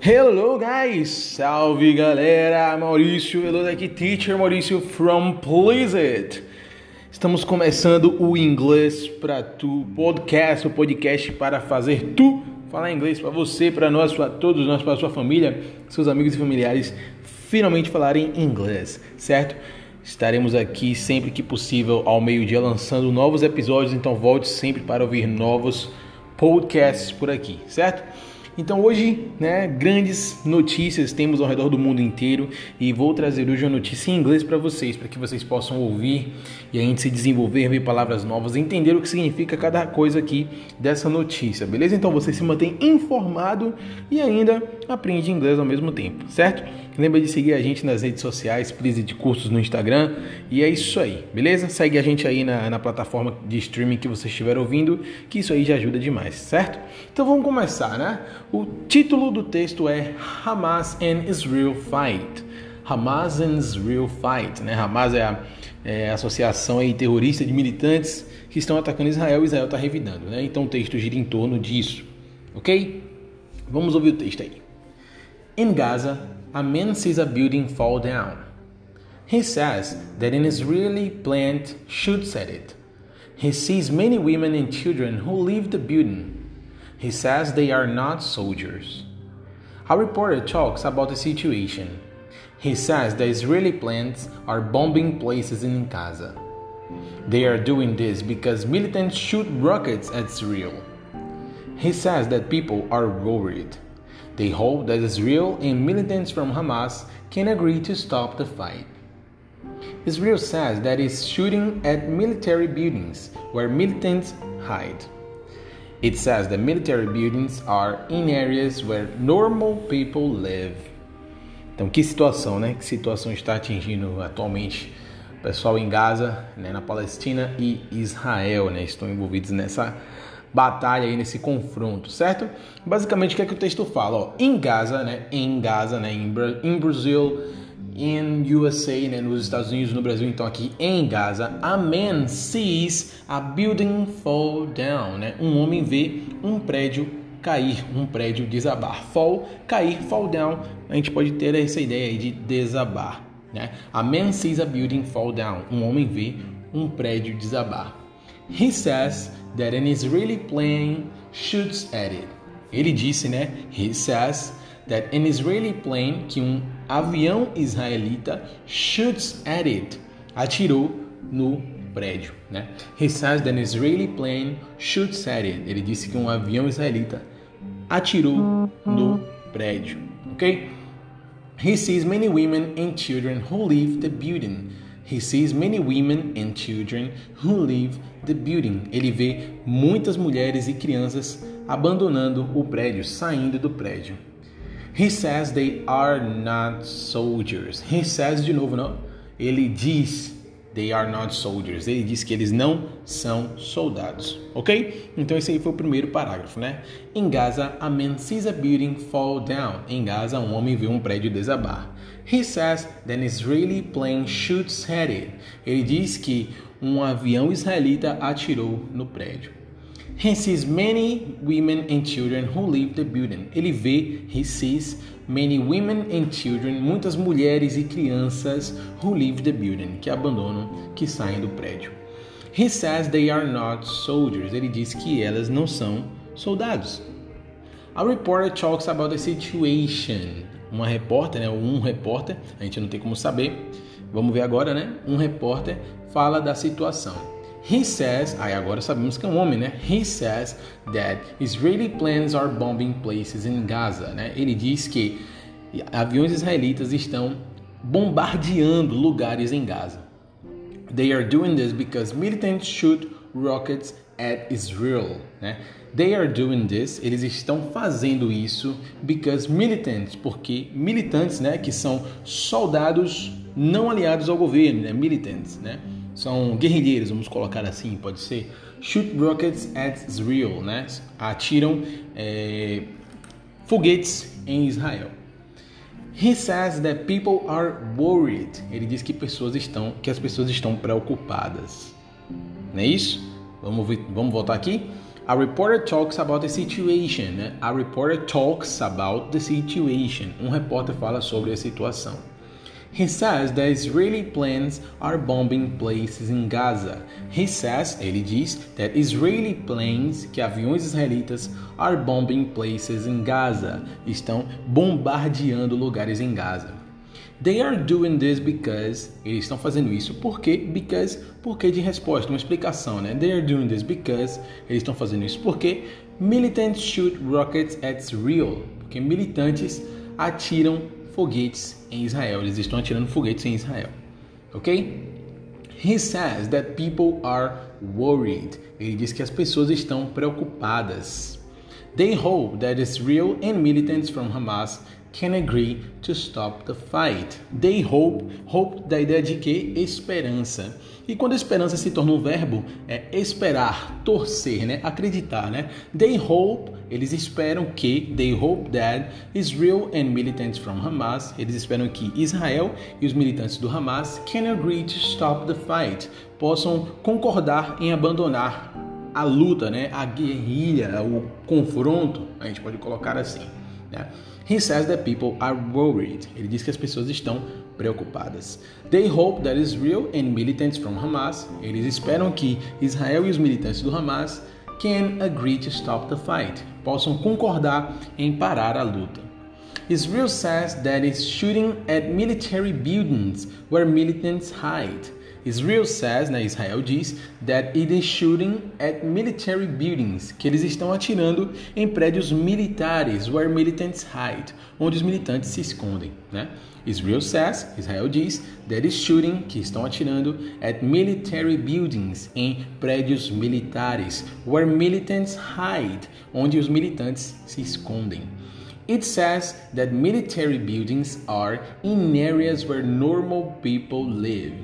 Hello guys! Salve galera! Maurício Veloso aqui, Teacher Maurício from Please It. Estamos começando o Inglês para Tu podcast, o podcast para fazer tu falar inglês para você, para nós, para todos nós, para sua família, seus amigos e familiares finalmente falarem inglês, certo? Estaremos aqui sempre que possível ao meio-dia lançando novos episódios, então volte sempre para ouvir novos podcasts por aqui, certo? Então hoje, né, grandes notícias temos ao redor do mundo inteiro e vou trazer hoje uma notícia em inglês para vocês, para que vocês possam ouvir e a gente se desenvolver, ver palavras novas, entender o que significa cada coisa aqui dessa notícia, beleza? Então você se mantém informado e ainda aprende inglês ao mesmo tempo, certo? Lembra de seguir a gente nas redes sociais, Please de Cursos no Instagram. E é isso aí, beleza? Segue a gente aí na, na plataforma de streaming que você estiver ouvindo, que isso aí já ajuda demais, certo? Então vamos começar, né? O título do texto é Hamas and Israel Fight. Hamas and Israel Fight, né? Hamas é a, é associação aí terrorista de militantes que estão atacando Israel e Israel está revidando, né? Então o texto gira em torno disso, ok? Vamos ouvir o texto aí. In Gaza, a man sees a building fall down. He says that an Israeli plant shoots at it. He sees many women and children who leave the building. He says they are not soldiers. A reporter talks about the situation. He says the Israeli planes are bombing places in Gaza. They are doing this because militants shoot rockets at Israel. He says that people are worried. They hope that Israel and militants from Hamas can agree to stop the fight. Israel says that it's shooting at military buildings where militants hide. It says that military buildings are in areas where normal people live. Então, que situação, né? Que situação está atingindo atualmente o pessoal em Gaza, né, na Palestina e Israel, né? Estão envolvidos nessa batalha aí, nesse confronto, certo? Basicamente, o que é que o texto fala? Em Gaza, né? Em Gaza, né? Em, em Brasil, in USA, né? Nos Estados Unidos, no Brasil, então aqui em Gaza, a man sees a building fall down, né? Um homem vê um prédio cair, um prédio desabar. Fall, cair, fall down. A gente pode ter essa ideia aí de desabar, né? A man sees a building fall down. Um homem vê um prédio desabar. He says that an Israeli plane shoots at it. Ele disse, né? He says that an Israeli plane, que um avião israelita shoots at it, atirou no prédio, né? He says that an Israeli plane shoots at it. Ele disse que um avião israelita atirou no prédio, ok? He sees many women and children who leave the building. He sees many women and children who leave the building. Ele vê muitas mulheres e crianças abandonando o prédio, saindo do prédio. He says they are not soldiers. He says de novo, não? Ele diz they are not soldiers. Ele diz que eles não são soldados, ok? Então esse aí foi o primeiro parágrafo, né? Em Gaza, a man sees a building fall down. Em Gaza, um homem vê um prédio desabar. He says that an Israeli plane shoots at it. Ele diz que um avião israelita atirou no prédio. He sees many women and children who leave the building. Ele vê, he sees many women and children, muitas mulheres e crianças who leave the building, que abandonam, que saem do prédio. He says they are not soldiers. Ele diz que elas não são soldados. A reporter talks about the situation uma repórter, né, um repórter, a gente não tem como saber. Vamos ver agora, né? Um repórter fala da situação. He says, aí agora sabemos que é um homem, né? He says that Israeli planes are bombing places in Gaza, né? Ele diz que aviões israelitas estão bombardeando lugares em Gaza. They are doing this because militants shoot rockets at Israel, né? They are doing this, eles estão fazendo isso because militants, porque militantes, né, que são soldados não aliados ao governo, né, militants, né? São guerrilheiros, vamos colocar assim, pode ser. Shoot rockets at Israel, né? Atiram é, foguetes em Israel. He says that people are worried. Ele diz que pessoas estão, que as pessoas estão preocupadas. Não é isso? Vamos, vamos voltar aqui. A reporter talks about the situation. Né? A reporter talks about the situation. Um repórter fala sobre a situação. He says that Israeli planes are bombing places in Gaza. He says, ele diz, that Israeli planes, que aviões israelitas, are bombing places in Gaza. Estão bombardeando lugares em Gaza. They are doing this because. Eles estão fazendo isso porque. Because. Porque de resposta, uma explicação, né? They are doing this because. Eles estão fazendo isso porque. Militants shoot rockets at Israel. Porque militantes atiram foguetes em Israel. Eles estão atirando foguetes em Israel. Ok? He says that people are worried. Ele diz que as pessoas estão preocupadas. They hope that Israel and militants from Hamas can agree to stop the fight. They hope, hope da ideia de que esperança. E quando esperança se torna um verbo, é esperar, torcer, né? Acreditar, né? They hope, eles esperam que, they hope that Israel and militants from Hamas, eles esperam que Israel e os militantes do Hamas can agree to stop the fight, possam concordar em abandonar a luta, né? A guerrilha, o confronto, a gente pode colocar assim, né? He says that people are worried. Ele diz que as pessoas estão preocupadas. They hope that Israel and militants from Hamas, eles esperam que Israel e os militantes do Hamas can agree to stop the fight, possam concordar em parar a luta. Israel says that it's shooting at military buildings where militants hide. Israel says, né, Israel diz, that it is shooting at military buildings, que eles estão atirando em prédios militares, where militants hide, onde os militantes se escondem, né? Israel says, Israel diz, that is shooting, que estão atirando at military buildings, em prédios militares, where militants hide, onde os militantes se escondem. It says that military buildings are in areas where normal people live.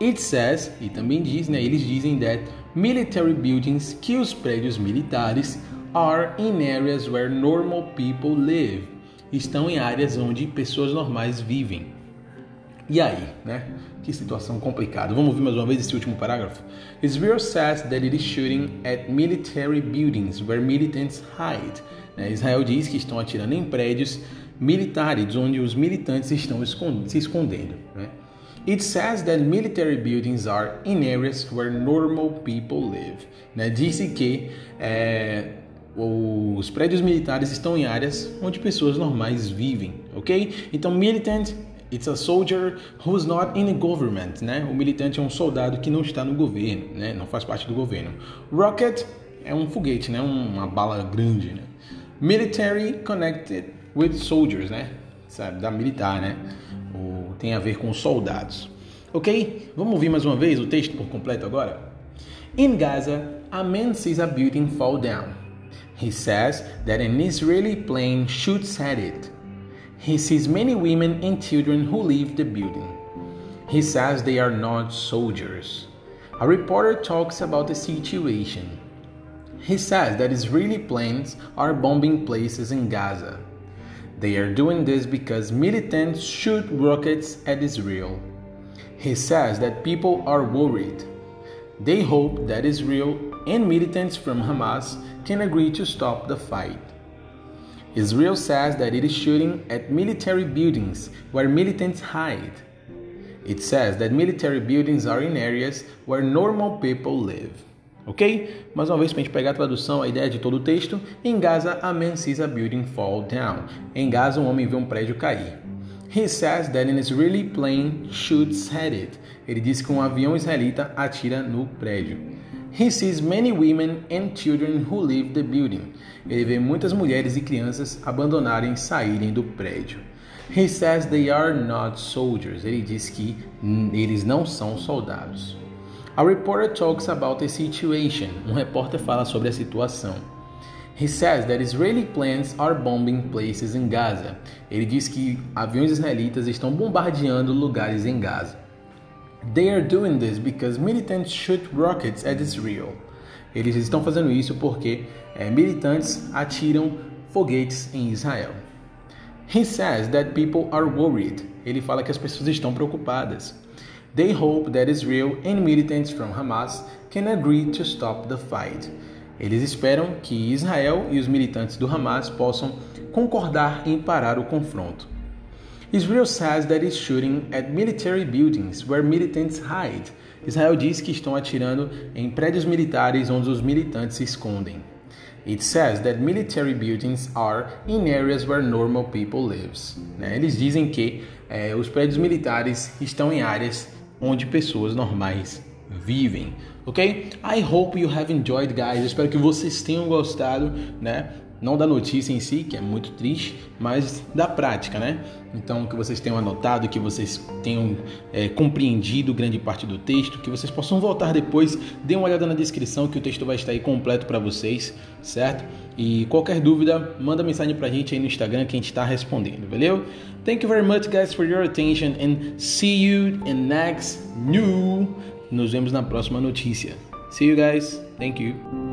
It says, e também diz, né, eles dizem that military buildings, que os prédios militares, are in areas where normal people live. Estão em áreas onde pessoas normais vivem. E aí, né? Que situação complicada. Vamos ouvir mais uma vez esse último parágrafo. Israel says that it is shooting at military buildings where militants hide. Né, Israel diz que estão atirando em prédios militares onde os militantes estão se escondendo. Né? It says that military buildings are in areas where normal people live. Né? Disse que é, os prédios militares estão em áreas onde pessoas normais vivem, ok? Então, militant It's a soldier who's not in the government, né? O militante é um soldado que não está no governo, né? Não faz parte do governo. Rocket é um foguete, né? Uma bala grande, né? Military connected with soldiers, né? Sabe, da militar, né? O, tem a ver com soldados. Ok? Vamos ouvir mais uma vez o texto por completo agora? In Gaza, a man sees a building fall down. He says that an Israeli plane shoots at it. He sees many women and children who leave the building. He says they are not soldiers. A reporter talks about the situation. He says that Israeli planes are bombing places in Gaza. They are doing this because militants shoot rockets at Israel. He says that people are worried. They hope that Israel and militants from Hamas can agree to stop the fight. Israel says that it is shooting at military buildings where militants hide. It says that military buildings are in areas where normal people live. Ok? Mais uma vez, para a gente pegar a tradução, a ideia de todo o texto. Em Gaza, a man sees a building fall down. Em Gaza, um homem vê um prédio cair. He says that an Israeli plane shoots at it. Ele diz que um avião israelita atira no prédio. He sees many women and children who leave the building. Ele vê muitas mulheres e crianças abandonarem e saírem do prédio. He says they are not soldiers. Ele diz que eles não são soldados. A reporter talks about the situation. Um repórter fala sobre a situação. He says that Israeli planes are bombing places in Gaza. Ele diz que aviões israelitas estão bombardeando lugares em Gaza. They are doing this because militants shoot rockets at Israel. Eles estão fazendo isso porque é, militantes atiram foguetes em Israel. He says that people are worried. Ele fala que as pessoas estão preocupadas. They hope that Israel and militants from Hamas can agree to stop the fight. Eles esperam que Israel e os militantes do Hamas possam concordar em parar o confronto. Israel says that it's shooting at military buildings where militants hide. Israel diz que estão atirando em prédios militares onde os militantes se escondem. It says that military buildings are in areas where normal people lives. Né? Eles dizem que é, os prédios militares estão em áreas onde pessoas normais vivem, ok? I hope you have enjoyed, guys. Espero que vocês tenham gostado, né? Não da notícia em si, que é muito triste, mas da prática, né? Então, que vocês tenham anotado, que vocês tenham é, compreendido grande parte do texto, que vocês possam voltar depois, dê uma olhada na descrição que o texto vai estar aí completo para vocês, certo? E qualquer dúvida, manda mensagem pra gente aí no Instagram que a gente está respondendo, valeu? Thank you very much, guys, for your attention and see you in next new. Nos vemos na próxima notícia. See you guys. Thank you.